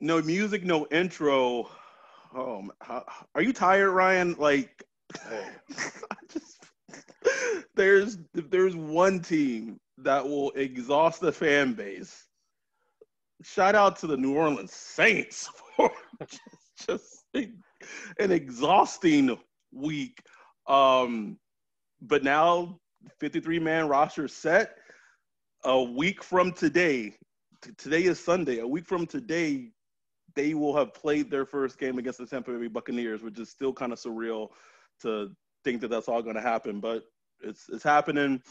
No music, no intro. Oh, how, are you tired, Ryan? Like, just, there's if there's one team that will exhaust the fan base. Shout out to the New Orleans Saints for just, just an exhausting week. Um, but now, 53 man roster set. A week from today, t- today is Sunday. A week from today, they will have played their first game against the Tampa Bay Buccaneers, which is still kind of surreal to think that that's all going to happen, but it's it's happening.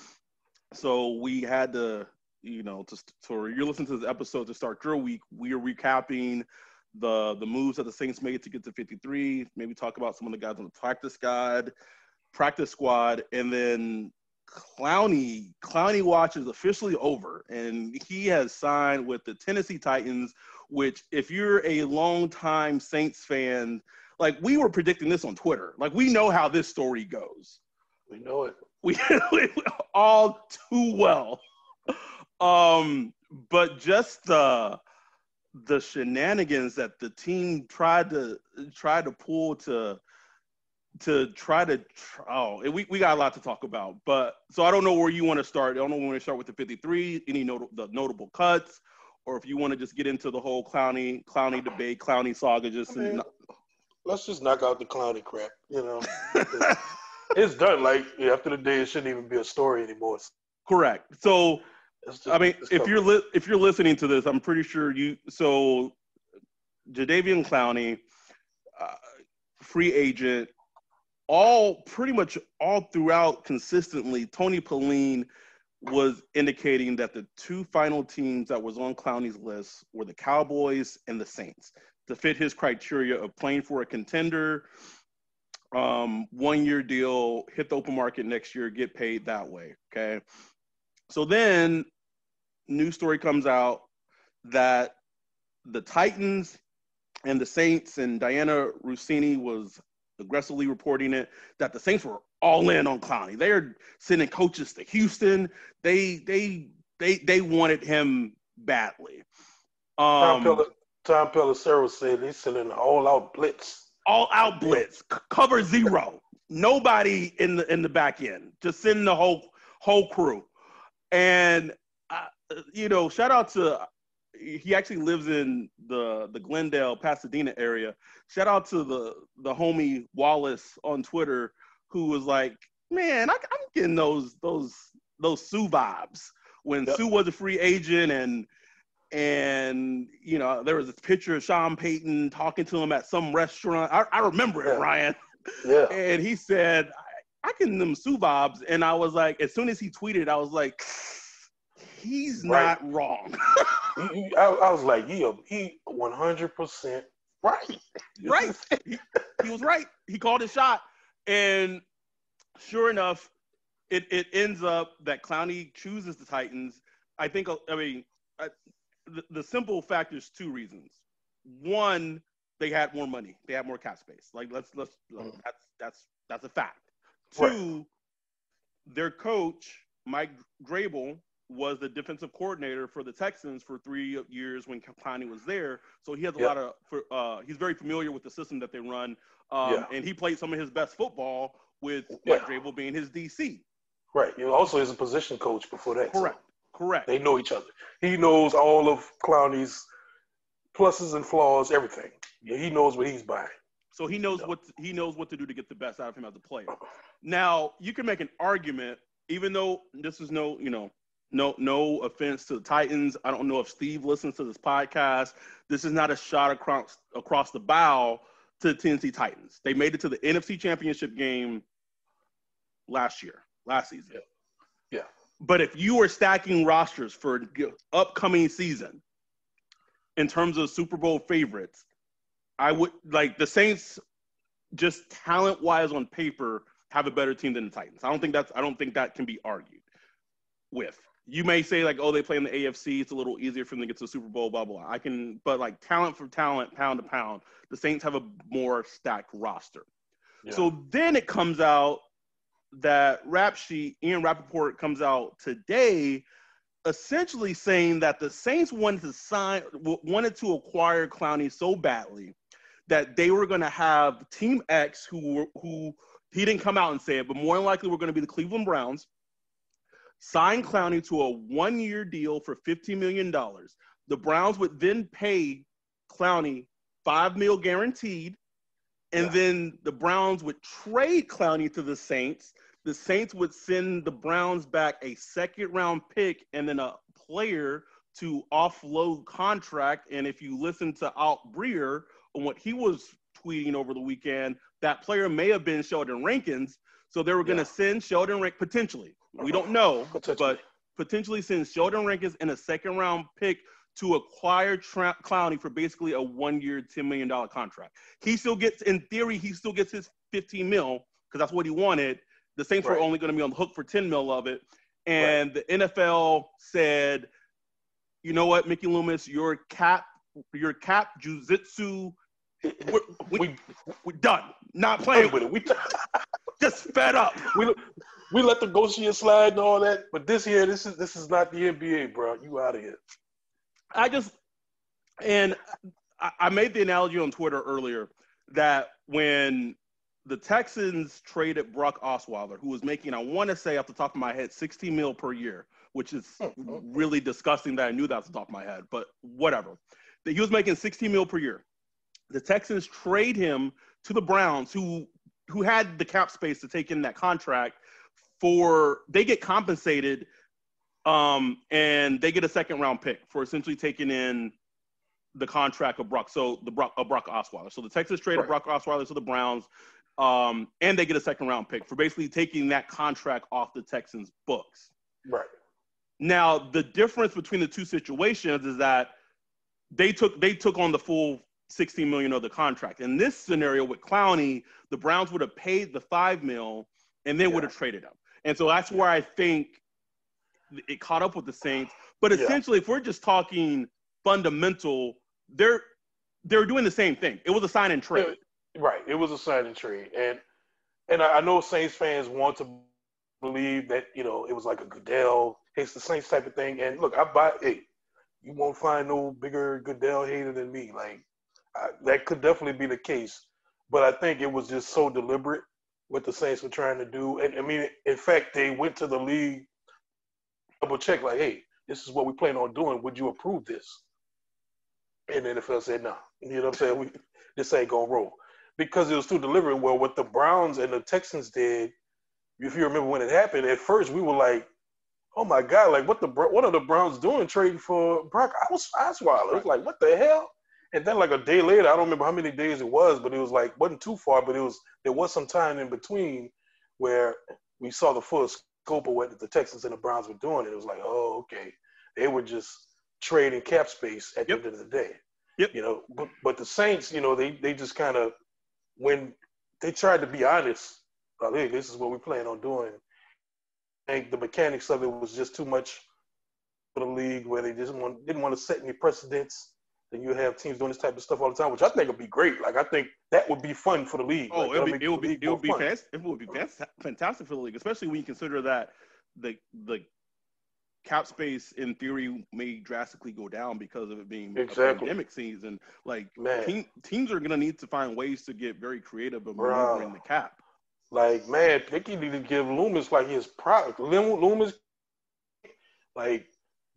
So we had to, you know, to so you're listening to this episode to start your week. We are recapping the the moves that the Saints made to get to 53. Maybe talk about some of the guys on the practice squad, practice squad, and then Clowney Clowney watch is officially over, and he has signed with the Tennessee Titans. Which, if you're a longtime Saints fan, like we were predicting this on Twitter, like we know how this story goes. We know it. We all too well. Um, but just the the shenanigans that the team tried to tried to pull to to try to oh we, we got a lot to talk about but so i don't know where you want to start i don't know when we start with the 53 any not- the notable cuts or if you want to just get into the whole Clowney Clowney debate Clowney saga just I mean, let's just knock out the Clowney crap. You know, it's done. Like after the day, it shouldn't even be a story anymore. Correct so just, I mean, if you're li- if you're listening to this, I'm pretty sure you. So, Jadeveon Clowney, uh, free agent, all pretty much all throughout consistently. Tony Pauline was indicating that the two final teams that was on Clowney's list were the Cowboys and the Saints to fit his criteria of playing for a contender, um, one year deal, hit the open market next year, get paid that way. Okay. So then, news story comes out that the Titans and the Saints and Dianna Russini was aggressively reporting it that the Saints were all in on Clowney. They are sending coaches to Houston. They they they they wanted him badly. Tom, Um, Pel- Tom Pelissero said he's sending an all-out blitz. all out blitz, c- cover zero, nobody in the in the back end, just send the whole whole crew. And uh, you know, shout out to he actually lives in the the Glendale, Pasadena area. Shout out to the the homie Wallace on Twitter who was like, "Man, I, I'm getting those those those Suh vibes when Yep. Suh was a free agent and." And you know there was this picture of Sean Payton talking to him at some restaurant. I, I remember it, Ryan Yeah, and he said, I, I can them Suh vibes, And I was like, as soon as he tweeted, I was like, he's Right. not wrong. I, I was like, yeah, he 100 percent right. right. He, he was right. He called his shot. And sure enough, it, it ends up that Clowney chooses the Titans. I think, I mean, I, the, the simple fact is two reasons. one, they had more money. They had more cap space. Like let's let's mm-hmm. that's that's that's a fact. Two, right. their coach Mike Vrabel, was the defensive coordinator for the Texans for three years when Clowney was there. So he has a yep. lot of, uh, he's very familiar with the system that they run. Um, yeah. And he played some of his best football with yeah. Vrabel being his DC. Right. You know, also is a position coach before that. Correct. So Correct. They know each other. He knows all of Clowney's pluses and flaws, everything. Yeah, he knows what he's buying. So he knows you know. what he knows what to do to get the best out of him as a player. Now you can make an argument, even though this is no, you know, no no offense to the Titans. I don't know if Steve listens to this podcast. This is not a shot across across the bow to the Tennessee Titans. They made it to the NFC Championship game last year, last season. Yeah. yeah. But if you are stacking rosters for upcoming season in terms of Super Bowl favorites, I would like the Saints just talent wise on paper have a better team than the Titans. I don't think that's I don't think that can be argued with you may say like, oh, they play in the AFC, it's a little easier for them to get to the Super Bowl, blah blah. I can, but like talent for talent, pound to pound, the Saints have a more stacked roster. Yeah. So then it comes out that rap sheet, Ian Rapoport comes out today, essentially saying that the Saints wanted to sign, wanted to acquire Clowney so badly that they were going to have Team X, who who he didn't come out and say it, but more than likely were going to be the Cleveland Browns Sign Clowney to a one year deal for $15 million. The Browns would then pay Clowney five mil guaranteed. And yeah. then the Browns would trade Clowney to the Saints. The Saints would send the Browns back a second round pick and then a player to offload contract. And if you listen to Albert Breer on what he was tweeting over the weekend, that player may have been Sheldon Rankins. So they were going to yeah. send Sheldon Rank potentially. We don't know, but potentially send Sheldon Rankins in a second round pick to acquire Tra- Clowney for basically a one year, $10 million contract. He still gets, in theory, he still gets his 15 mil because that's what he wanted. The Saints right. were only going to be on the hook for 10 mil of it. And right. the NFL said, you know what, Mickey Loomis, your cap, your cap jujitsu, we're, we, we, are done. Not playing with it. We just fed up. We, we let the Goshen slide and all that, but this year, this is this is not the NBA, bro. You out of here. I just and I, I made the analogy on Twitter earlier that when the Texans traded Brock Osweiler, who was making, I want to say off the top of my head, 16 mil per year, which is really disgusting that I knew that off the top of my head, but whatever. That he was making 60 mil per year. The Texans trade him to the Browns, who who had the cap space to take in that contract for they get compensated um, and they get a second round pick for essentially taking in the contract of Brock. So the Brock, uh, Brock Osweiler. So the Texas traded right. Brock Osweiler to the Browns, um, and they get a second round pick for basically taking that contract off the Texans' books. Right. Now the difference between the two situations is that they took they took on the full 16 million of the contract. In this scenario with Clowney, the Browns would have paid the five mil and then yeah. would have traded him. And so that's where I think it caught up with the Saints. But essentially, yeah. if we're just talking fundamental, they're they're doing the same thing. It was a sign and trade. right. It was a sign and trade. And and I know Saints fans want to believe that, you know, it was like a Goodell, it's the Saints type of thing. And look, I buy hey, you won't find no bigger Goodell hater than me. Like I, that could definitely be the case. But I think it was just so deliberate what the Saints were trying to do. And I mean, in fact, they went to the league, double check, like, hey, this is what we plan on doing. Would you approve this? And the NFL said, no. You know what I'm saying? We, this ain't gonna roll because it was too deliberate. Well, what the Browns and the Texans did, if you remember when it happened, at first we were like, oh my god, like what the what are the Browns doing trading for Brock Osweiler? It's like what the hell? And then like a day later, I don't remember how many days it was, but it was like wasn't too far, but it was there was some time in between where we saw the full scope of what the Texans and the Browns were doing. And it was like, oh, okay. They were just trading cap space at yep. the end of the day. Yep. You know, but but the Saints, you know, they they just kind of when they tried to be honest, like, hey, this is what we plan on doing. I think the mechanics of it was just too much for the league where they just want, didn't want to set any precedents then you have teams doing this type of stuff all the time, which I think would be great. Like I think that would be fun for the league. Oh, like, it would be, it would be, it would be, fun. fast, it would be fast, fantastic for the league, especially when you consider that the the cap space in theory may drastically go down because of it being Exactly. a pandemic season. Like Man. team, teams are going to need to find ways to get very creative Bruh. maneuvering the cap. Like man, Picky need to give Loomis like his product. Loomis, like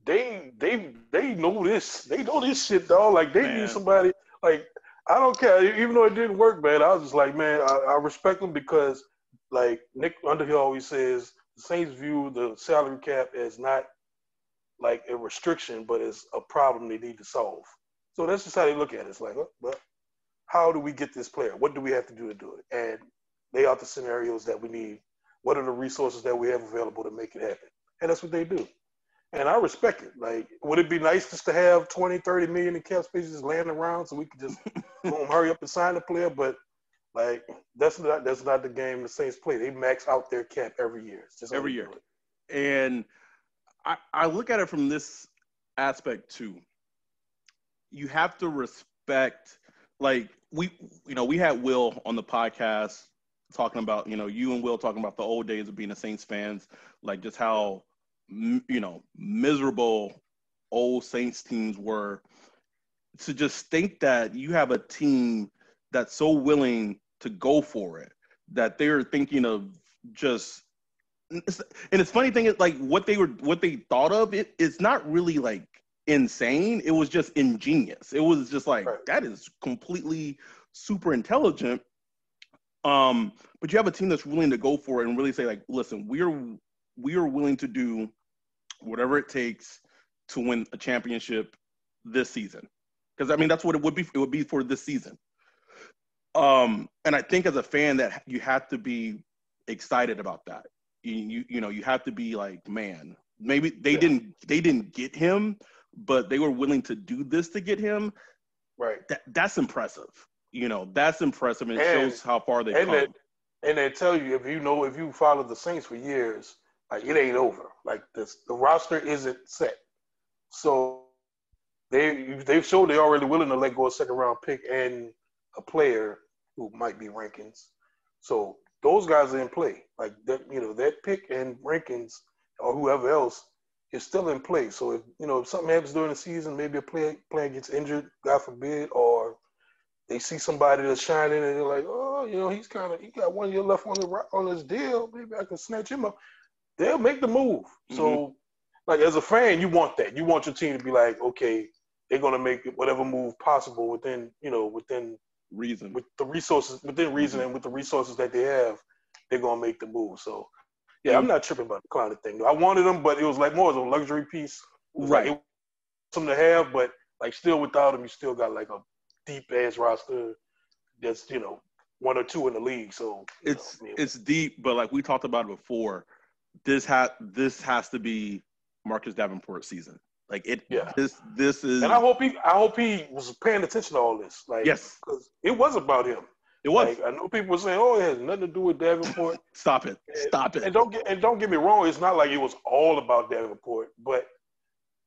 they they they know this. They know this shit, dog. Like they Man. need somebody. Like I don't care, even though it didn't work, man. I was just like, man, I, I respect them because, like Nick Underhill always says, the Saints view the salary cap as not like a restriction, but as a problem they need to solve. So that's just how they look at it. It's like, well, how do we get this player? What do we have to do to do it? And lay out the scenarios that we need. What are the resources that we have available to make it happen? And that's what they do. And I respect it. Like, would it be nice just to have 20, 30 million in cap space just laying around so we could just boom, hurry up and sign the player? But like, that's not that's not the game the Saints play. They max out their cap every year. Every year. And I, I look at it from this aspect too. You have to respect, like we, you know, we had Will on the podcast talking about, you know, you and Will talking about the old days of being a Saints fans, like just how, m- you know, miserable old Saints teams were. To just think that you have a team that's so willing to go for it that they're thinking of just and it's funny thing is like what they were what they thought of it it's not really like insane it was just ingenious it was just like Right. that is completely super intelligent um but you have a team that's willing to go for it and really say like listen we're we are willing to do whatever it takes to win a championship this season. Because i mean that's what it would be it would be for this season. Um and i think as a fan that you have to be excited about that. You, you you know you have to be like man maybe they Yeah. didn't they didn't get him but they were willing to do this to get him. Right. that that's impressive. You know that's impressive and it shows how far they've and come. it- And they tell you if you know if you followed the Saints for years, like it ain't over. Like this, the roster isn't set. So they they've showed they're already willing to let go a second round pick and a player who might be Rankins. So those guys are in play. Like that, you know, that pick and Rankins or whoever else is still in play. So if you know if something happens during the season, maybe a player player gets injured, God forbid, or they see somebody that's shining and they're like, oh, you know, he's kind of he got one year left on the on his deal. Maybe I can snatch him up. They'll make the move. So, mm-hmm. like as a fan, you want that. You want your team to be like, okay, they're gonna make whatever move possible within you know within reason with the resources within mm-hmm. reason and with the resources that they have, they're gonna make the move. So, yeah, mm-hmm. I'm not tripping about the clown thing. I wanted them, but it was like more as a luxury piece. Right. Like, it was something to have, but like still without them, you still got like a deep ass roster. That's you know one or two in the league. So it's know, I mean, it's deep, but like we talked about it before, this has this has to be Marcus Davenport season. Like it, Yeah. This this is and I hope he I hope he was paying attention to all this. Like yes, because it was about him. it was. Like I know people were saying, oh, it has nothing to do with Davenport. Stop it, stop it. And don't get and don't get me wrong, it's not like it was all about Davenport, but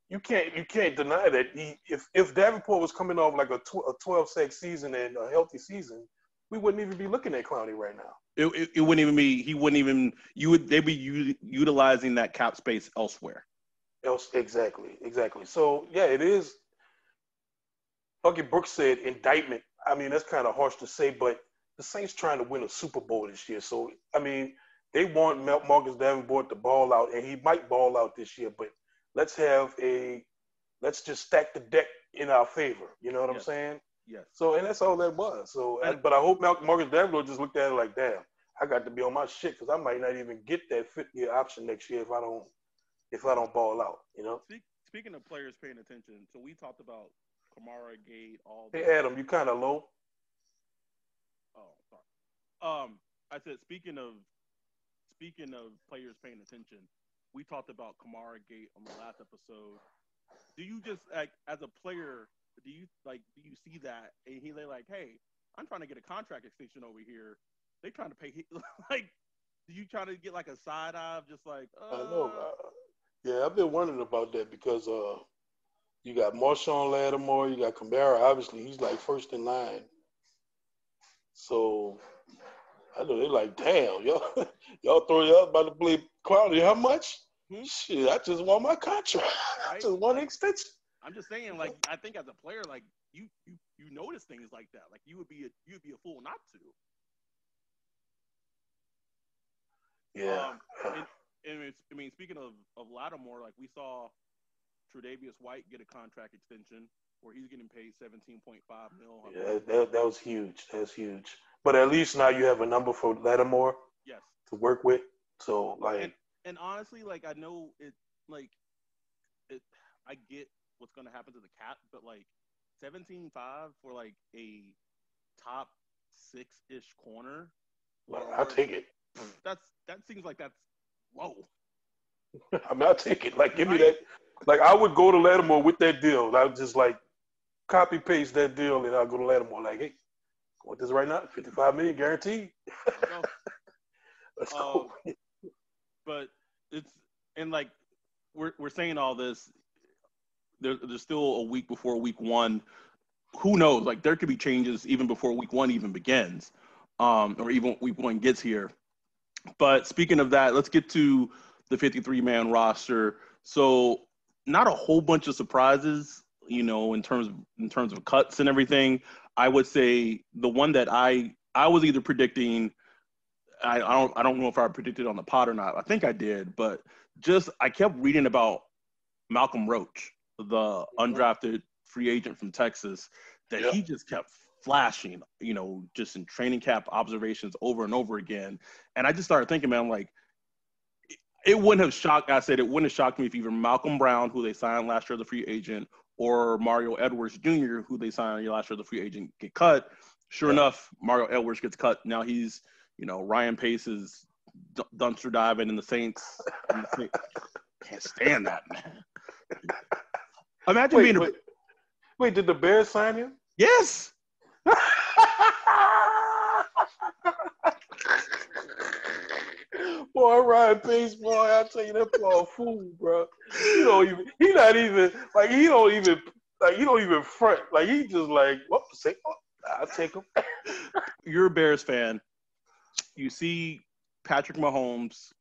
you can't you can't deny that he if if Davenport was coming off like a, tw- a 12 sack season and a healthy season, we wouldn't even be looking at Clowney right now. It, it, it wouldn't even be. He wouldn't even. You would. They'd be u- utilizing that cap space elsewhere. Else exactly, exactly. So yeah, it is. Bucky Brooks said indictment. I mean, that's kind of harsh to say, but the Saints trying to win a Super Bowl this year. So I mean, they want Mel- Marcus Davenport to ball out, and he might ball out this year. But let's have a, let's just stack the deck in our favor. You know what I'm saying? Yes. So and that's all that was. So, And- but I hope Marcus Davenport just looked at it like, damn, I got to be on my shit because I might not even get that fifth year option next year if I don't, if I don't ball out. You know? Speak, speaking of players paying attention, so we talked about Kamara Gate, all. Hey Adam, you kind of low. Oh, sorry. Um, I said speaking of speaking of players paying attention, we talked about Kamara Gate on the last episode. Do you just like as a player, do you like do you see that and he they like, hey, I'm trying to get a contract extension over here. They trying to pay like do you try to get like a side eye of just like uh, I know. Uh, yeah, I've been wondering about that because, uh, You got Marshon Lattimore. You got Kamara. Obviously, he's like first in line. So I know they're like, damn, y'all, y'all throw y'all about to play Clowney. How much? Hmm? Shit, I just want my contract. Right? I just want an extension. I'm just saying, like, I think as a player, like, you you you notice things like that. Like, you would be a you would be a fool not to. Yeah. Um, and, and I mean, speaking of of Lattimore, like we saw Tre'Davious White get a contract extension where he's getting paid 17.5 mil. Yeah, that, that was huge. That's huge. But at least now you have a number for Lattimore. Yes. To work with. So like. And, and honestly, like I know it, like it, I get what's going to happen to the cap, but like 17.5 for like a top six ish corner. Well, I'll take it. That's that seems like that's low. I mean, I'll take it. Like, give me that. Like, I would go to Lattimore with that deal. I would just like copy paste that deal, and I'll go to Lattimore. Like, hey, I want this right now, fifty-five million guaranteed. Let's go. Um, but it's and like we're we're saying all this. There, there's still a week before week one. Who knows? Like there could be changes even before week one even begins, um, or even week one gets here. But speaking of that, let's get to the 53 man roster. So not a whole bunch of surprises, you know, in terms of, in terms of cuts and everything. I would say the one that I I was either predicting. I, I don't I don't know if I predicted on the pod or not. I think I did, but just I kept reading about Malcolm Roach, the undrafted free agent from Texas, that yep. he just kept flashing, you know, just in training camp observations over and over again. And I just started thinking, man, like it wouldn't have shocked. I said it wouldn't have shocked me if even Malcolm Brown, who they signed last year as a free agent, or Mario Edwards Jr., who they signed last year as a free agent, get cut. Sure yeah. enough, Mario Edwards gets cut. Now he's, you know, Ryan Pace is d- dumpster diving in the Saints. Can't stand that, man. Imagine wait, being a. Wait. wait, did the Bears sign him? Yes. boy, Ryan Pace, boy, I tell you that boy a fool, bro. He don't even. He not even like he don't even like he don't even front. Like he just like what say? Oh, I'll take him. You're a Bears fan. You see Patrick Mahomes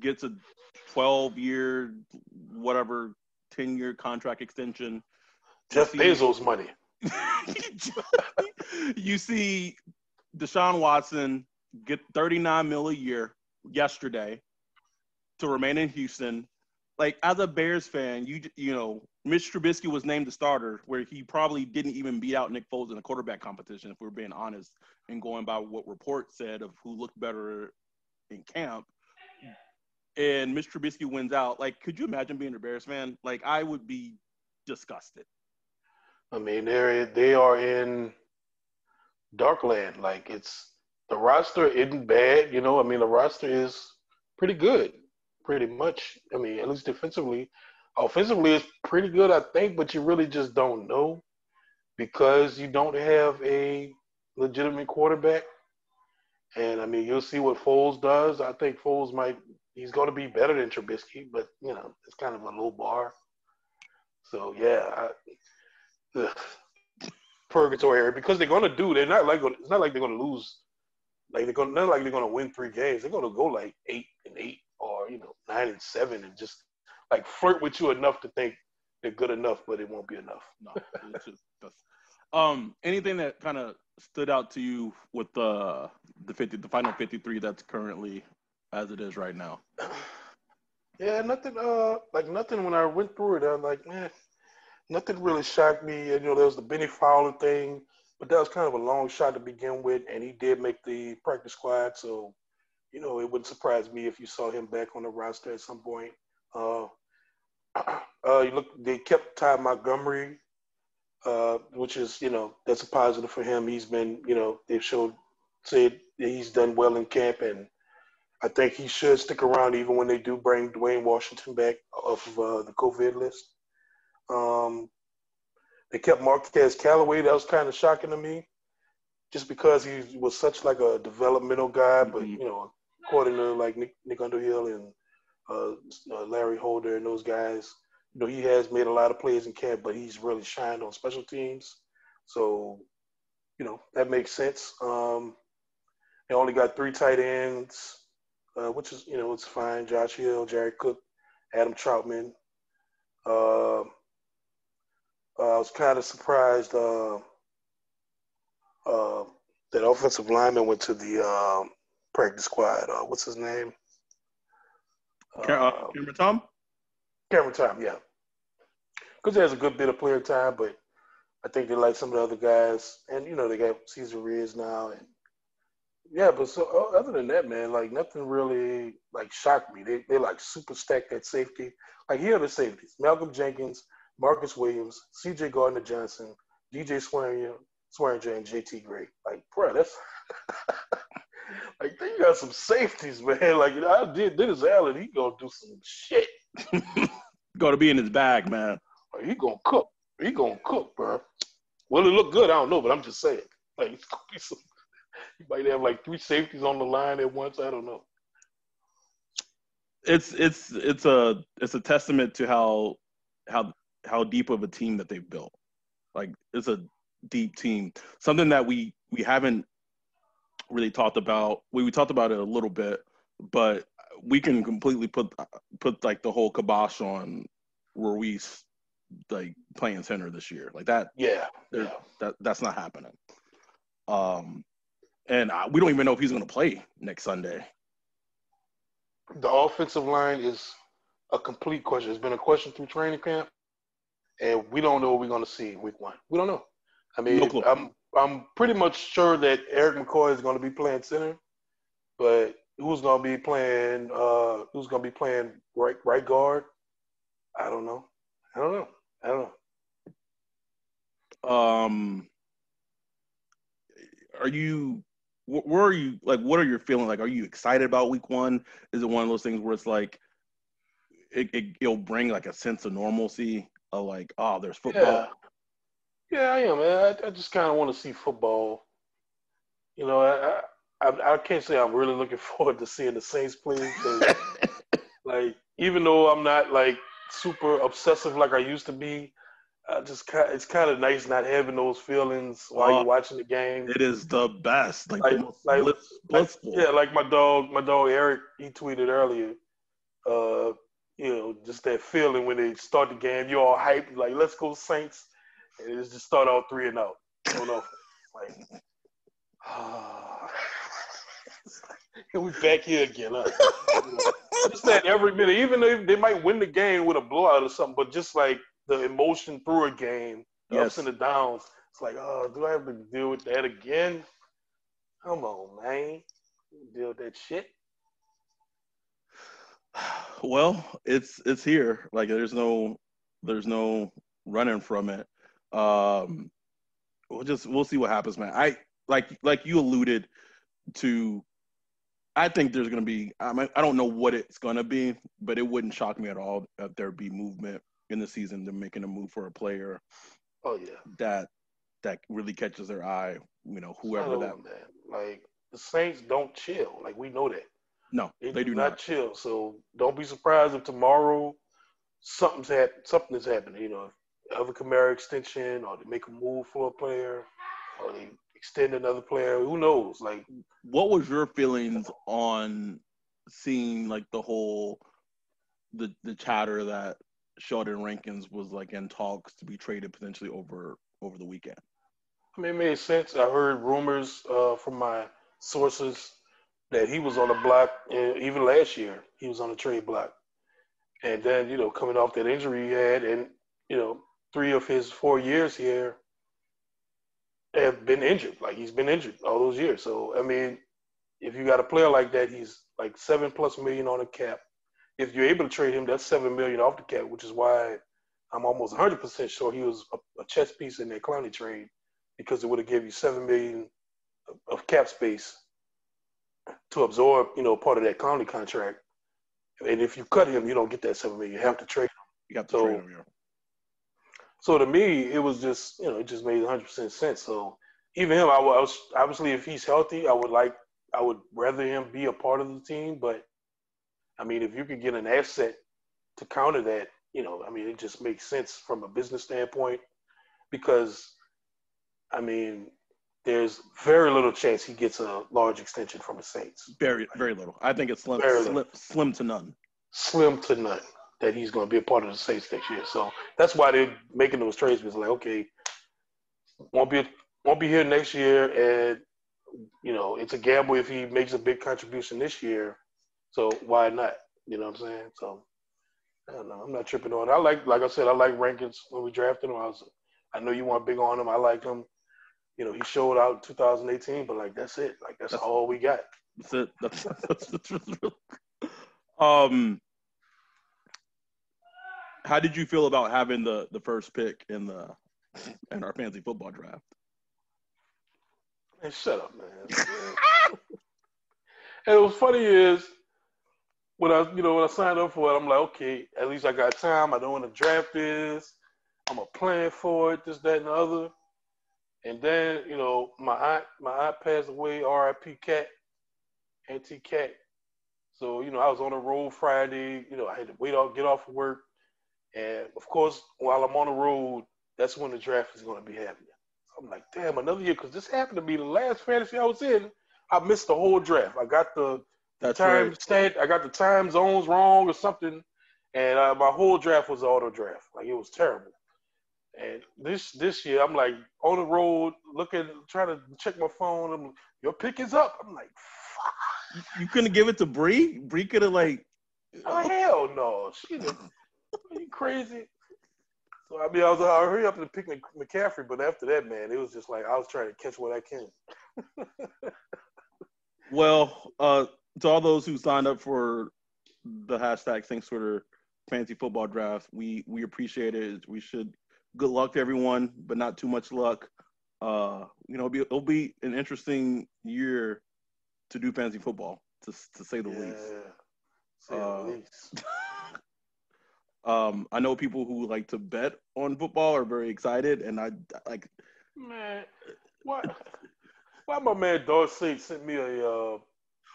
gets a 12 year, whatever, 10 year contract extension. Jeff Bezos money. you see Deshaun Watson get 39 mil a year yesterday to remain in Houston. Like as a Bears fan, you you know Mitch Trubisky was named the starter, where he probably didn't even beat out Nick Foles in a quarterback competition, if we're being honest, and going by what reports said of who looked better in camp. And Mitch Trubisky wins out. Like, could you imagine being a Bears fan? Like, I would be disgusted. I mean, they're they are in Darkland. Like it's the roster isn't bad, you know. I mean, the roster is pretty good, pretty much. I mean, at least defensively. Offensively, it's pretty good, I think, but you really just don't know because you don't have a legitimate quarterback. And I mean, you'll see what Foles does. I think Foles might he's going to be better than Trubisky, but you know, it's kind of a low bar. So yeah, I, purgatory area because they're going to do. They're not like it's not like they're going to lose. Like they're going not like they're going to win three games. They're going to go like eight and eight or you know nine and seven and just like flirt with you enough to think they're good enough, but it won't be enough. no, um, anything that kind of stood out to you with the the fifty, the final fifty three that's currently as it is right now? Yeah, nothing. Uh, like nothing. When I went through it, I'm like, man, nothing really shocked me. You know, there was the Bennie Fowler thing, but that was kind of a long shot to begin with, and he did make the practice squad. So, you know, it wouldn't surprise me if you saw him back on the roster at some point. Uh, uh, you look, they kept Ty Montgomery, uh, which is, you know, that's a positive for him. He's been, you know, they've showed, said he's done well in camp, and I think he should stick around even when they do bring Dwayne Washington back off of uh, the COVID list. Um, they kept Marquez Callaway. That was kind of shocking to me, just because he was such like a developmental guy. But mm-hmm. you know, according to like Nick, Nick Underhill and uh, uh, Larry Holder and those guys, you know, he has made a lot of plays in camp, but he's really shined on special teams. So, you know, that makes sense. Um, they only got three tight ends, uh, which is, you know, it's fine. Josh Hill, Jared Cook, Adam Trautman. Uh, uh I was kind of surprised uh, uh, that offensive lineman went to the um, practice squad. Uh, what's his name? Cameron Tom? Cameron Tom, yeah. Because he has a good bit of player time, but I think they like some of the other guys. And, you know, they got Cesar Ruiz now. And yeah, but so other than that, man, like nothing really like shocked me. They they like super stacked that safety. Like here are the safeties: Malcolm Jenkins, Marcus Williams, C.J. Gardner Johnson, DJ Swearinger, Swearinger, and J.T. Gray. Like, bro, that's like they got some safeties, man. Like I did Dennis Allen, he gonna do some shit. Gonna be in his bag, man. Like, he gonna cook. He gonna cook, bro. Will it look good? I don't know, but I'm just saying. Like it's gonna be some. Might have like three safeties on the line at once. I don't know. It's it's it's a it's a testament to how how how deep of a team that they've built. Like it's a deep team. Something that we we haven't really talked about. We we talked about it a little bit, but we can completely put put like the whole kibosh on Ruiz like playing center this year. Like that. Yeah. yeah. That that's not happening. Um, and I, we don't even know if he's going to play next Sunday. The offensive line is a complete question. It's been a question through training camp, and we don't know what we're going to see week one. We don't know. I mean, no I'm I'm pretty much sure that Erik McCoy is going to be playing center, but who's going to be playing? Uh, who's going to be playing right right guard? I don't know. I don't know. I don't know. Um, are you? Where are you? Like, what are your feelings? Like, are you excited about Week One? Is it one of those things where it's like, it, it will bring like a sense of normalcy of like, oh, there's football. Yeah. Yeah, I am, man. I, I just kind of want to see football. You know, I, I I can't say I'm really looking forward to seeing the Saints play. like, even though I'm not like super obsessive like I used to be, I just it's kind of nice not having those feelings while you're watching the game. It is the best. Like, like, like, like yeah, like my dog, my dog Eric, he tweeted earlier. Uh, you know, just that feeling when they start the game, you're all hyped, like let's go Saints and it's just start out three and out. Don't know. Like, ah. we back here again. Huh? just that every minute, even though they might win the game with a blowout or something, but just like the emotion through a game, the yes. ups and the downs. It's like, oh, do I have to deal with that again? Come on, man. Deal with that shit. Well, it's it's here. Like there's no there's no running from it. Um, we'll just we'll see what happens, man. I like like you alluded to. I think there's going to be. I mean, I don't know what it's going to be, but it wouldn't shock me at all if there be movement in the season. They're making a move for a player. Oh yeah. That that really catches their eye. You know, whoever that. Oh, man. Like the Saints don't chill. Like we know that. No, they, they do, do not, not chill. So don't be surprised if tomorrow something's hap- something is happening. You know, of a Kamara extension, or they make a move for a player, or they extend another player. Who knows? Like, what was your feelings on seeing like the whole the the chatter that Sheldon Rankins was like in talks to be traded potentially over over the weekend? I mean, it made sense. I heard rumors uh, from my sources that he was on the block uh, even last year. He was on the trade block, and then you know coming off that injury he had, and you know three of his four years here have been injured. Like he's been injured all those years. So I mean, if you got a player like that, he's like seven plus million on the cap. If you're able to trade him, that's seven million off the cap, which is why I'm almost 100 percent sure he was a, a, chess piece in that Clowney trade because it would have given you seven million of cap space to absorb, you know, part of that Clowney contract. And if you cut him, you don't get that seven million. You have to trade him. You have to so, trade him. Yeah. So to me, it was just you know it just made 100 percent sense. So even him, I was obviously if he's healthy, I would like I would rather him be a part of the team. But I mean, if you could get an asset to counter that, you know, I mean, it just makes sense from a business standpoint because, I mean, there's very little chance he gets a large extension from the Saints. Very, very little. I think it's slim, slim, slim to none. Slim to none that he's going to be a part of the Saints next year. So that's why they're making those trades. It's like, okay, won't be won't be here next year, and you know it's a gamble if he makes a big contribution this year. So why not? You know what I'm saying? So I don't know. I'm not tripping on it. I like, like I said, I like Rankins when we drafted him. I was, I know you weren't big on him. I like him. You know, he showed out in 2018, but like that's it. Like that's, that's all we got. That's it. That's, that's, that's um. How did you feel about having the the first pick in the in our fantasy football draft? Man, shut up, man. and what's funny is when I, you know, when I signed up for it, I'm like, okay, at least I got time. I don't want to draft this. I'm a plan for it, this, that, and the other. And then, you know, my aunt, my aunt passed away, R.I.P. Cat, Auntie Cat. So, you know, I was on the road Friday. You know, I had to wait off, get off of work. And of course, while I'm on the road, that's when the draft is going to be happening. So I'm like, damn, another year, because this happened to be the last fantasy I was in. I missed the whole draft. I got the that's time right. I got the time zones wrong or something, and uh, my whole draft was auto draft. Like it was terrible. And this this year, I'm like on the road, looking, trying to check my phone. I'm, your pick is up. I'm like, fuck. You, couldn't give it to Bree. Bree could have like. Oh hell no! She, are you crazy? So I mean, I was I hurry up and pick McCaffrey, but after that, man, it was just like I was trying to catch what I can. well, uh, to all those who signed up for the hashtag Thanks Twitter fantasy football draft, we we appreciate it. We should good luck to everyone, but not too much luck. Uh, you know, it'll be, it'll be an interesting year to do fantasy football, to to say the yeah. least. Say uh, the least. um, I know people who like to bet on football are very excited, and I like. Man, what? Why my man Dorsey sent me a uh,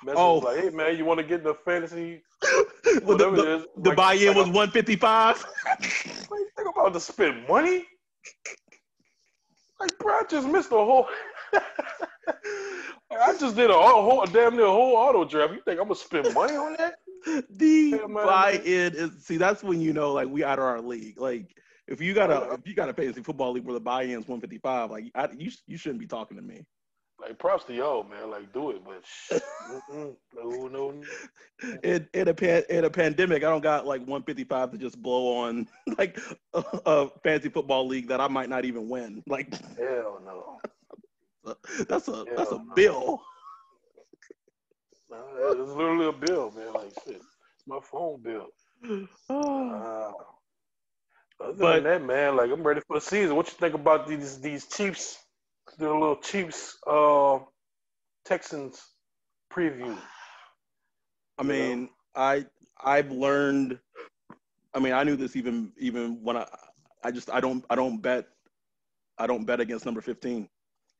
Message oh, like, hey man, you want to get the fantasy? The, the, it is. The like, buy-in like was one fifty five. Think about to spend money. Like, bro, I just missed the whole. I just did a whole, damn near whole auto draft. You think I'm gonna spend money on that? The buy-in is see. That's when you know, like, we out of our league. Like, if you got a if you got a fantasy football league where the buy-in is 155, like, I, you you shouldn't be talking to me like props to y'all, man. Like do it, but no, no. In in a pan, in a pandemic, I don't got like 155 to just blow on like a, a fantasy football league that I might not even win. Like hell no. That's a hell that's a no. bill. No, it's literally a bill, man. Like shit, it's my phone bill. Uh, other but, than that, man, like I'm ready for the season. What you think about these these Chiefs? Do a little Chiefs uh, Texans preview. I mean, know? I I've learned. I mean, I knew this even even when I I just I don't I don't bet I don't bet against number fifteen.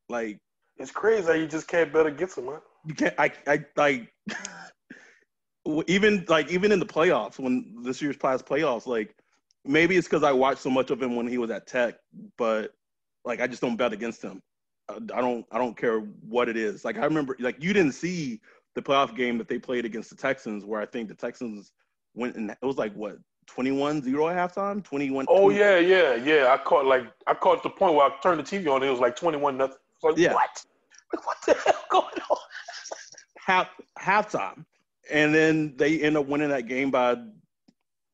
Like it's crazy how you just can't bet against them, man. You can't. I I like. even like even in the playoffs when this year's past playoffs, like maybe it's because I watched so much of him when he was at Tech, but like I just don't bet against him. I don't I don't care what it is. Like I remember like you didn't see the playoff game that they played against the Texans where I think the Texans went and it was like what 21-0 at halftime, 21 Oh 20. yeah, yeah, yeah. I caught like I caught the point where I turned the TV on and it was like 21 nothing. Like yeah. what? what the hell going on? Half halftime. And then they end up winning that game by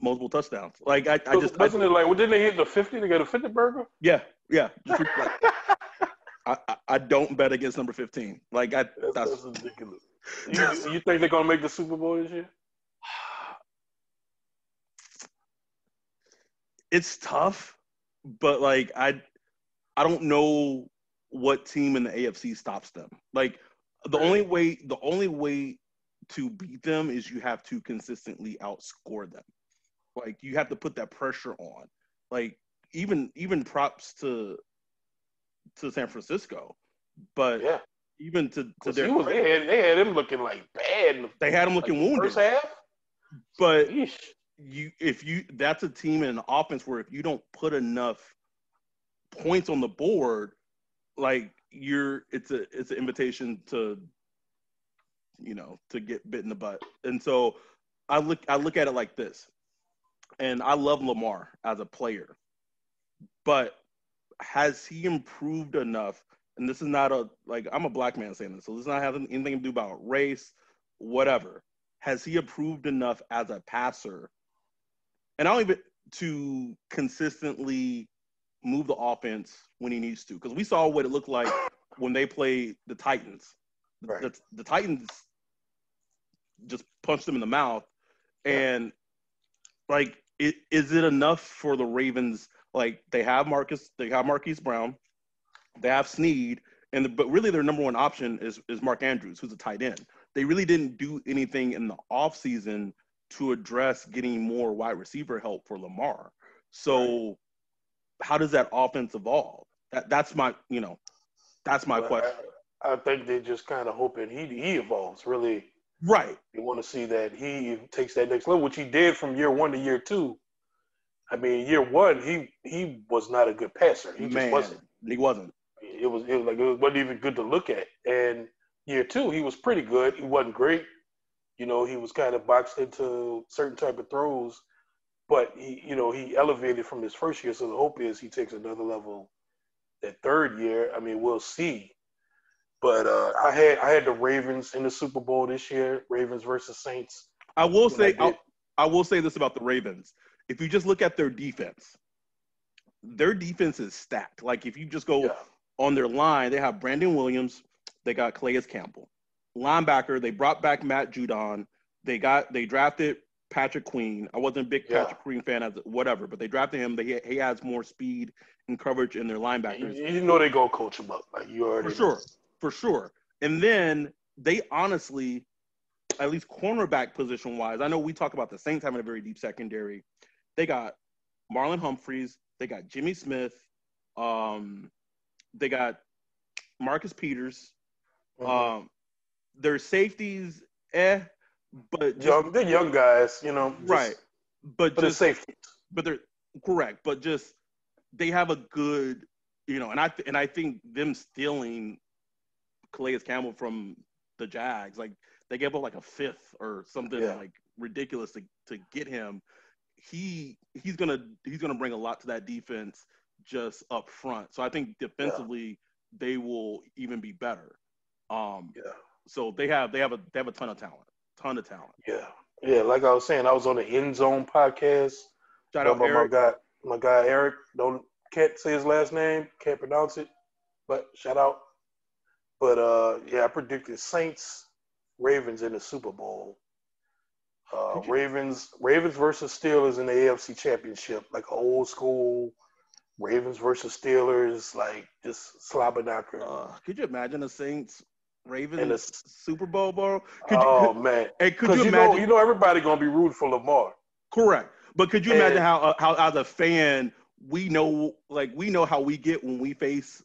multiple touchdowns. Like I, I just wasn't I, it like well, didn't they hit the 50 to get a 50 burger? Yeah, yeah. I, I don't bet against number 15. Like I that's, that's, that's ridiculous. You, you think they're gonna make the Super Bowl this year? It's tough, but like I I don't know what team in the AFC stops them. Like the only way the only way to beat them is you have to consistently outscore them. Like you have to put that pressure on. Like even even props to to San Francisco, but yeah. even to, to their was, they had they had him looking like bad. They had him looking like wounded first half, but Eesh. you if you that's a team in an offense where if you don't put enough points on the board, like you're it's a it's an invitation to you know to get bit in the butt. And so I look I look at it like this. And I love Lamar as a player. But has he improved enough? And this is not a like I'm a black man saying this, so this not having anything to do about race, whatever. Has he improved enough as a passer? And I don't even to consistently move the offense when he needs to. Because we saw what it looked like when they played the Titans. Right. The, the Titans just punched them in the mouth. And like, it, is it enough for the Ravens? Like they have Marcus, they have Marquise Brown, they have Snead, and the, but really their number one option is is Mark Andrews, who's a tight end. They really didn't do anything in the offseason to address getting more wide receiver help for Lamar. So how does that offense evolve? That that's my you know, that's my But question. I, I think they're just kind of hoping he he evolves. Really, Right. they want to see that he takes that next level, which he did from year one to year two. I mean, year one, he he was not a good passer. He Man, just wasn't. he wasn't. It was it was like it wasn't even good to look at. And year two, he was pretty good. He wasn't great. You know, he was kind of boxed into certain type of throws, but he, you know, he elevated from his first year. So the hope is he takes another level that third year. I mean, we'll see. But uh, I had I had the Ravens in the Super Bowl this year. Ravens versus Saints. I will say I'll, I will say this about the Ravens. If you just look at their defense, their defense is stacked. Like if you just go Yeah. on their line, they have Brandon Williams, they got Calais Campbell. Linebacker, they brought back Matt Judon. They got they drafted Patrick Queen. I wasn't a big Yeah. Patrick Queen fan as whatever, but they drafted him. They, he has more speed and coverage in their linebackers. you know they gonna coach him up. Like you already For sure. For sure. And then they honestly, at least cornerback position wise, I know we talk about the Saints having a very deep secondary. They got Marlon Humphreys, they got Jimmy Smith, um, they got Marcus Peters. Mhm. Um, their safeties, eh, but just, young, they're young guys, you know. just- right. But But just safety. but they're correct. But just they have a good, you know, and I th- and I think them stealing Calais Campbell from the Jags, like they gave up like a fifth or something Yeah. like ridiculous to, to get him. He he's gonna he's gonna bring a lot to that defense just up front. So I think defensively they will even be better. Um, Yeah. so they have they have a they have a ton of talent, ton of talent. Yeah. Yeah. Like I was saying, I was on the End Zone podcast. Shout out my guy, my guy Eric. Don't can't say his last name, can't pronounce it, but shout out. But uh, yeah, I predicted Saints, Ravens in the Super Bowl. Uh, Ravens, Ravens versus Steelers in the AFC Championship, like old school. Ravens versus Steelers, like just slobber knocker. Uh, could you imagine the Saints Ravens in the- Super Bowl, bro? Could you, oh could, man, hey, could you you, imagine? know, you know, everybody gonna be rooting for Lamar. correct, but could you imagine how uh, how as a fan we know like we know how we get when we face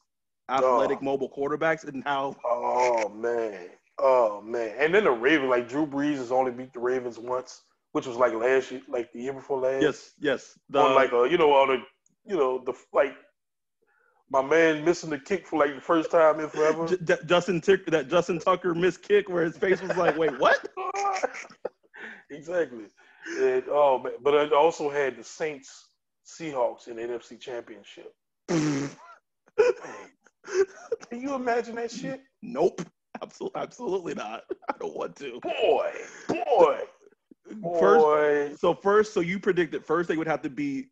athletic Oh. mobile quarterbacks and how Oh man. Oh man. And then the Ravens, like Drew Brees has only beat the Ravens once, which was like last year, like the year before last. yes yes the on like a you know on a you know the like my man missing the kick for like the first time in forever. Justin Tucker that Justin Tucker missed kick where his face was like wait what exactly. And, oh man, but I also had the Saints Seahawks in the NFC Championship. Can you imagine that shit? nope absolutely absolutely not I don't want to Boy, boy, first boy. So first, so you predicted first they would have to beat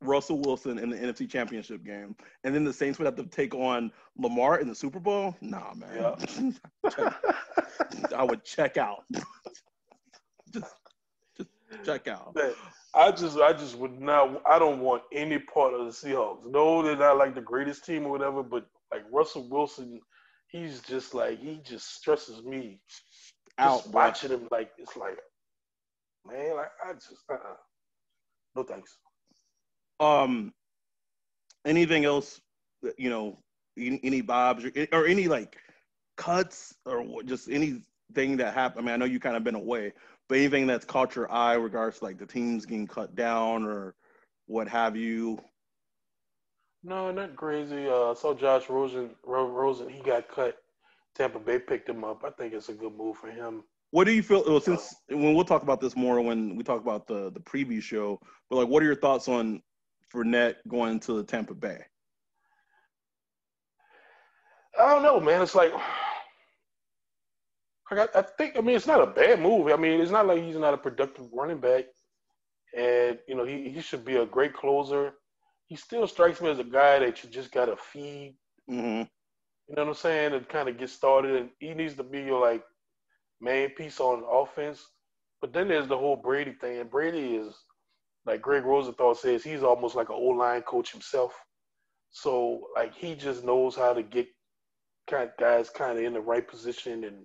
Russell Wilson in the NFC Championship game, and then the Saints would have to take on Lamar in the Super Bowl. Nah, man, I would check out. just, just check out. I just, I just would not. I don't want any part of the Seahawks. No, they're not like the greatest team or whatever, but like Russell Wilson, he's just like he just stresses me. Out, Just watching him, like it's like, man, like I just, uh-uh. no thanks. Um, anything else? that, You know, any, any bobs or, or any like cuts or just anything that happened. I mean, I know you kind of been away, but anything that's caught your eye, regards to like the teams getting cut down or what have you? No, not crazy. Uh, I saw Josh Rosen. Rosen, he got cut. Tampa Bay picked him up. I think it's a good move for him. What do you feel? Well, since when we'll talk about this more when we talk about the the preview show, but like, what are your thoughts on Fournette going to Tampa Bay? I don't know, man. It's like I, I think. I mean, it's not a bad move. I mean, it's not like he's not a productive running back, and you know he he should be a great closer. He still strikes me as a guy that you just gotta feed. Mm-hmm. You know what I'm saying? And kind of get started, and he needs to be your like main piece on offense. But then there's the whole Brady thing, and Brady is like Greg Rosenthal says, he's almost like an old line coach himself. So like he just knows how to get kind of guys kind of in the right position and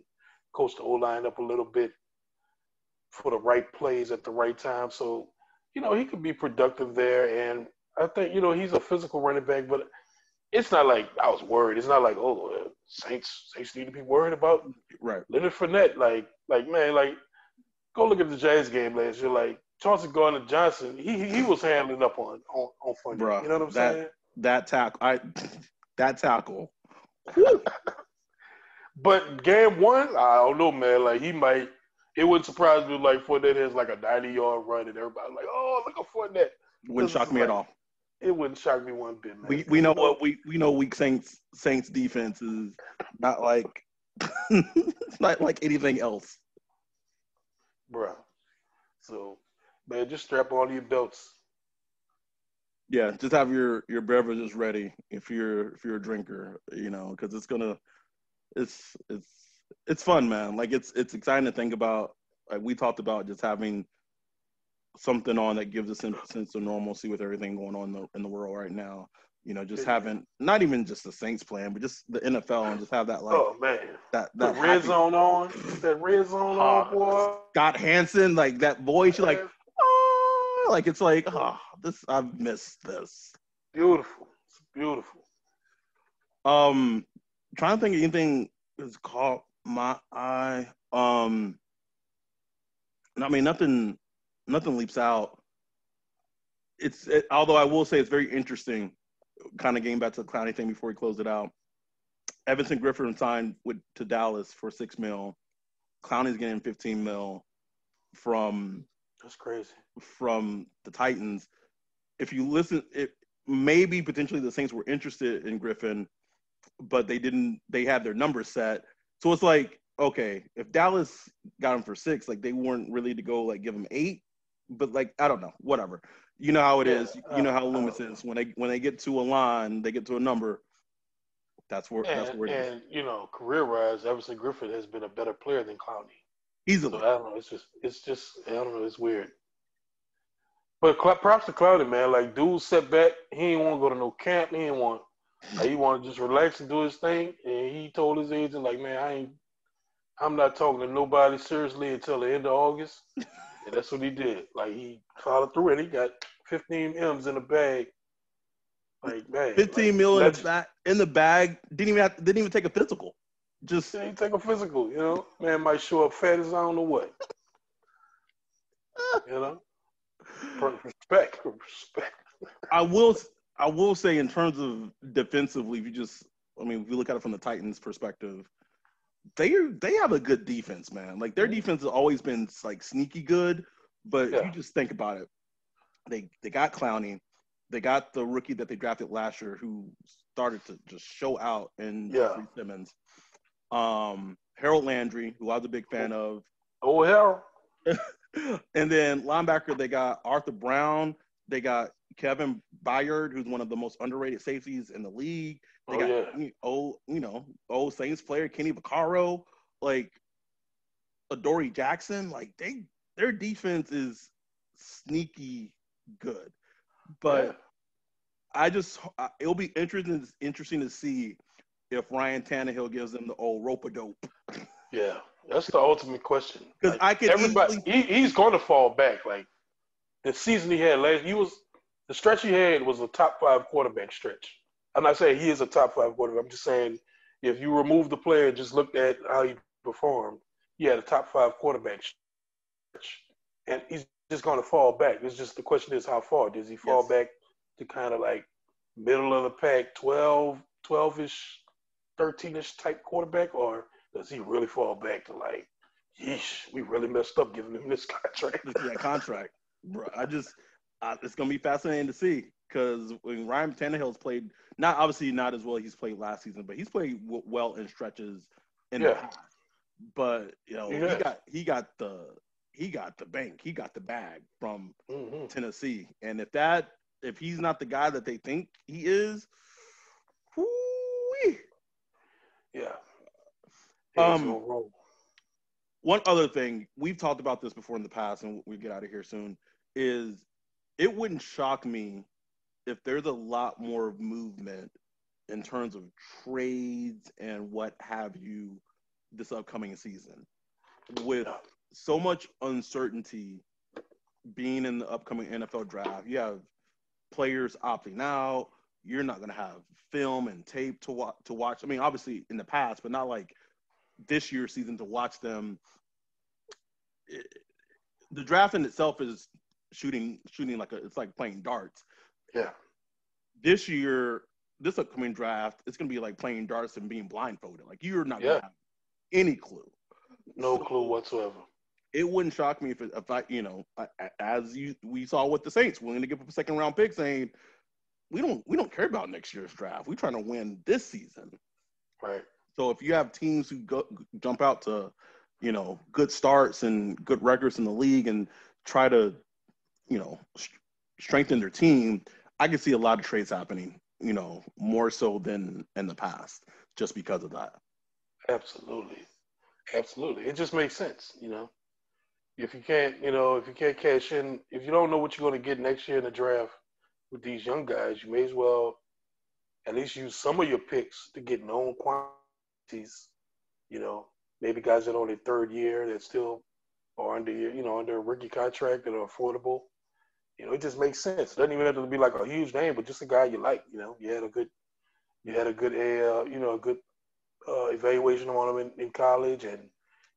coach the O line up a little bit for the right plays at the right time. So, you know, he could be productive there. And I think, you know, he's a physical running back, but it's not like I was worried. It's not like, oh, uh, Saints Saints need to be worried about right Leonard Fournette. Like, like man, like go look at the Giants game last year. Like Chauncey Gardner Johnson, he he was handling up on on, on Fournette. Bruh, you know what I'm that, saying? That tackle, I that tackle. But game one, I don't know, man. Like he might. It wouldn't surprise me like Fournette has like a 90 yard run and everybody like, oh, look at Fournette. Wouldn't shock me like, at all. It wouldn't shock me one bit, man. We we know what we we know. Weak Saints Saints defense is not like not like anything else, bro. So, man, just strap on your belts. Yeah, just have your your beverages ready if you're if you're a drinker, you know, because it's gonna it's it's it's fun, man. Like it's it's exciting to think about. Like we talked about just having something on that gives us a sense of normalcy with everything going on in the, in the world right now. You know, just having not even just the Saints playing, but just the NFL and just have that like oh man that that the red zone on that red zone uh, on boy. Scott Hanson like that voice, you're like oh, like it's like oh this I've missed this. Beautiful, it's beautiful. Um, trying to think of anything that's caught my eye. Um, I mean, nothing, nothing leaps out. It's it, although I will say it's very interesting. Kind of getting back to the Clowney thing before we close it out. Everson Griffen signed with to Dallas for six mil. Clowney's getting 15 mil from that's crazy from the Titans. If you listen, it maybe potentially the Saints were interested in Griffen, but they didn't. They had their numbers set, so it's like okay, if Dallas got him for six, like they weren't really to go like give him eight, but like I don't know, whatever. You know how it yeah, is. You know how Loomis is. When they when they get to a line, they get to a number. That's where and, that's where it and, is. you know, career wise, Everson Griffen has been a better player than Clowney. Easily. So, I don't know. It's just it's just I don't know. It's weird. But props to Clowney, man. Like, dude set back. He ain't want to go to no camp. He ain't want like, he want to just relax and do his thing, and he told his agent, like, man, I ain't, I'm not talking to nobody seriously until the end of August. and that's what he did. Like, he followed through, and he got 15 M's in the bag. Like, man, 15 like, mil in the, bag, in the bag. Didn't even have, didn't even take a physical. Just didn't take a physical. You know, man might show up fat as I don't know what. you know, respect, respect. I will. I will say, in terms of defensively, if you just, I mean, if you look at it from the Titans' perspective, they they have a good defense, man. Like their defense has always been like sneaky good, but yeah. you just think about it, they they got Clowney, they got the rookie that they drafted last year who started to just show out in yeah. Simmons, um, Harold Landry, who I was a big fan of. Oh Harold. and then linebacker, they got Arthur Brown, they got Kevin Byard, who's one of the most underrated safeties in the league. They oh, got yeah. old, you know, old Saints player Kenny Vaccaro, like Adoree Jackson. Like they, their defense is sneaky good, but yeah. I just it'll be interesting interesting to see if Ryan Tannehill gives them the old rope a dope. Yeah, that's the ultimate question. Because like, I can everybody easily... he, he's going to fall back. Like the season he had last, he was the stretch he had was a top five quarterback stretch. I'm not saying he is a top five quarterback. I'm just saying if you remove the player and just looked at how he performed, he had a top five quarterback and he's just going to fall back. It's just the question is how far does he fall Yes. back to kind of like middle of the pack, 12, 12-ish, 13-ish type quarterback, or does he really fall back to like, yeesh, we really messed up giving him this contract? that contract, bro. I just, I, it's gonna be fascinating to see because when Ryan Tannehill's played, not obviously not as well he's played last season, but he's played w- well in stretches in the past. But you know, Yeah. he got he got the he got the bank, he got the bag from hmm Tennessee, and if that if he's not the guy that they think he is, whoo-wee. Yeah. Um, He's gonna roll. one other thing we've talked about this before in the past and we get out of here soon is it wouldn't shock me if there's a lot more movement in terms of trades and what have you this upcoming season with so much uncertainty being in the upcoming NFL draft you have players opting out you're not going to have film and tape to watch to watch I mean obviously in the past but not like this year's season to watch them. It- the draft in itself is shooting shooting like a it's like playing darts. Yeah. This year, this upcoming draft, it's gonna be like playing darts and being blindfolded. Like you're not Yeah. gonna have any clue. No So, clue whatsoever. It wouldn't shock me if, it, if I, you know, I- as you we saw with the Saints, willing to give up a second round pick, saying we don't we don't care about next year's draft. We're trying to win this season. Right. So if you have teams who go jump out to, you know, good starts and good records in the league and try to, you know, s- strengthen their team, I can see a lot of trades happening. You know, more so than in the past, just because of that. Absolutely. Absolutely. It just makes sense, you know. If you can't, you know, if you can't cash in, if you don't know what you're going to get next year in the draft with these young guys, you may as well at least use some of your picks to get known quantities, you know, maybe guys that are on their third year that still are under, you know, under a rookie contract that are affordable. You know, it just makes sense. It doesn't even have to be like a huge name, but just a guy you like, you know, you had a good, you had a good, uh, you know, a good uh, evaluation on him in, in college and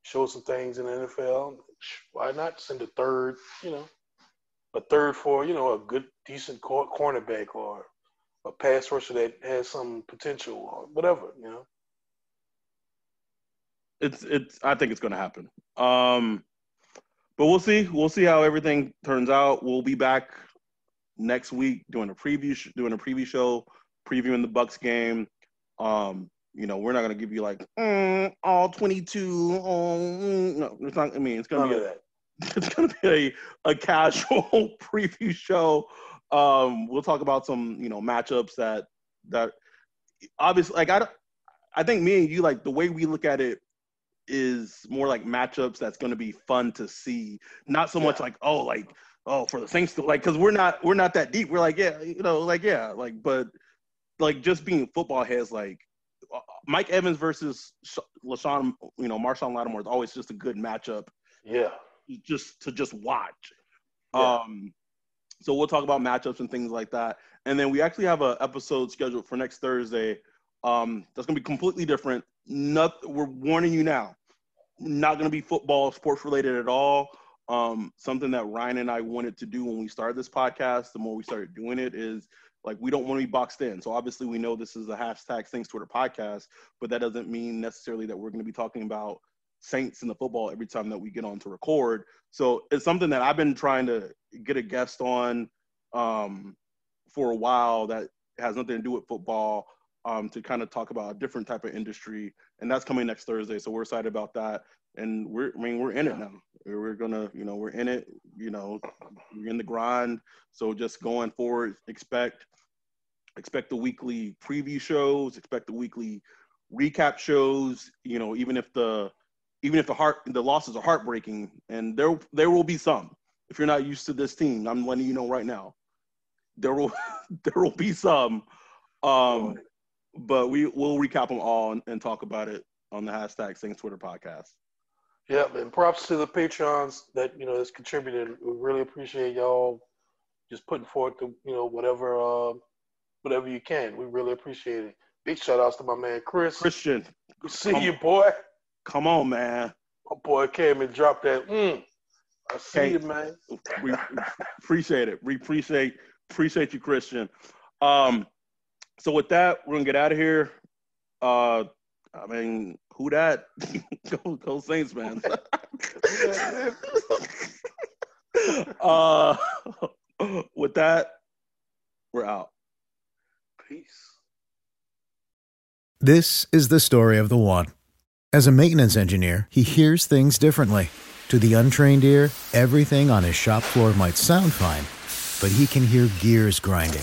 show some things in the NFL. Why not send a third, you know, a third for, you know, a good, decent cor- cornerback or a pass rusher that has some potential or whatever, you know? It's it's. I think it's going to happen. Um, but we'll see. We'll see how everything turns out. We'll be back next week doing a preview, sh- doing a preview show, previewing the Bucks game. Um, you know, we're not going to give you like mm, all twenty-two. Oh, mm. no, it's not. I mean, it's going None to be a, that. it's to be a, a casual preview show. Um, we'll talk about some, you know, matchups that that obviously, like I, don't- I think me and you, like the way we look at it is more like matchups that's going to be fun to see, not so much like oh, like oh for the Saints to like because we're not we're not that deep. We're like yeah, you know, like yeah, like but like just being football heads, like uh, Mike Evans versus Sh- Lashawn, you know, Marshon Lattimore is always just a good matchup Yeah. just to just watch. Yeah. Um, so we'll talk about matchups and things like that, and then we actually have an episode scheduled for next Thursday. Um, that's gonna be completely different. Not, we're warning you now. Not gonna be football, sports related at all. Um, something that Ryan and I wanted to do when we started this podcast. The more we started doing it, is like we don't want to be boxed in. So obviously we know this is a hashtag Saints Twitter podcast, but that doesn't mean necessarily that we're going to be talking about Saints in the football every time that we get on to record. So it's something that I've been trying to get a guest on um, for a while that has nothing to do with football um, to kind of talk about a different type of industry, and that's coming next Thursday. So we're excited about that, and we're I mean we're in it now. We're gonna you know we're in it. You know we're in the grind. So just going forward, expect expect the weekly preview shows, expect the weekly recap shows. You know even if the even if the heart the losses are heartbreaking, and there there will be some. If you're not used to this team, I'm letting you know right now. There will there will be some, um, but we will recap them all and, and talk about it on the hashtag Saints Twitter podcast. Yeah, and props to the Patreons that you know has contributed. We really appreciate y'all just putting forth the you know whatever uh, whatever you can. We really appreciate it. Big shout outs to my man Chris. Christian, Good see come- you, boy. come on, man. My boy came and dropped that. Mm. I see Hey. you, man. We appreciate it. We appreciate appreciate you, Christian. Um, so with that, we're gonna get out of here. Uh, I mean, who that? go, go Saints, man. uh, with that, we're out. Peace. This is the story of the one. As a maintenance engineer, he hears things differently. To the untrained ear, everything on his shop floor might sound fine, but he can hear gears grinding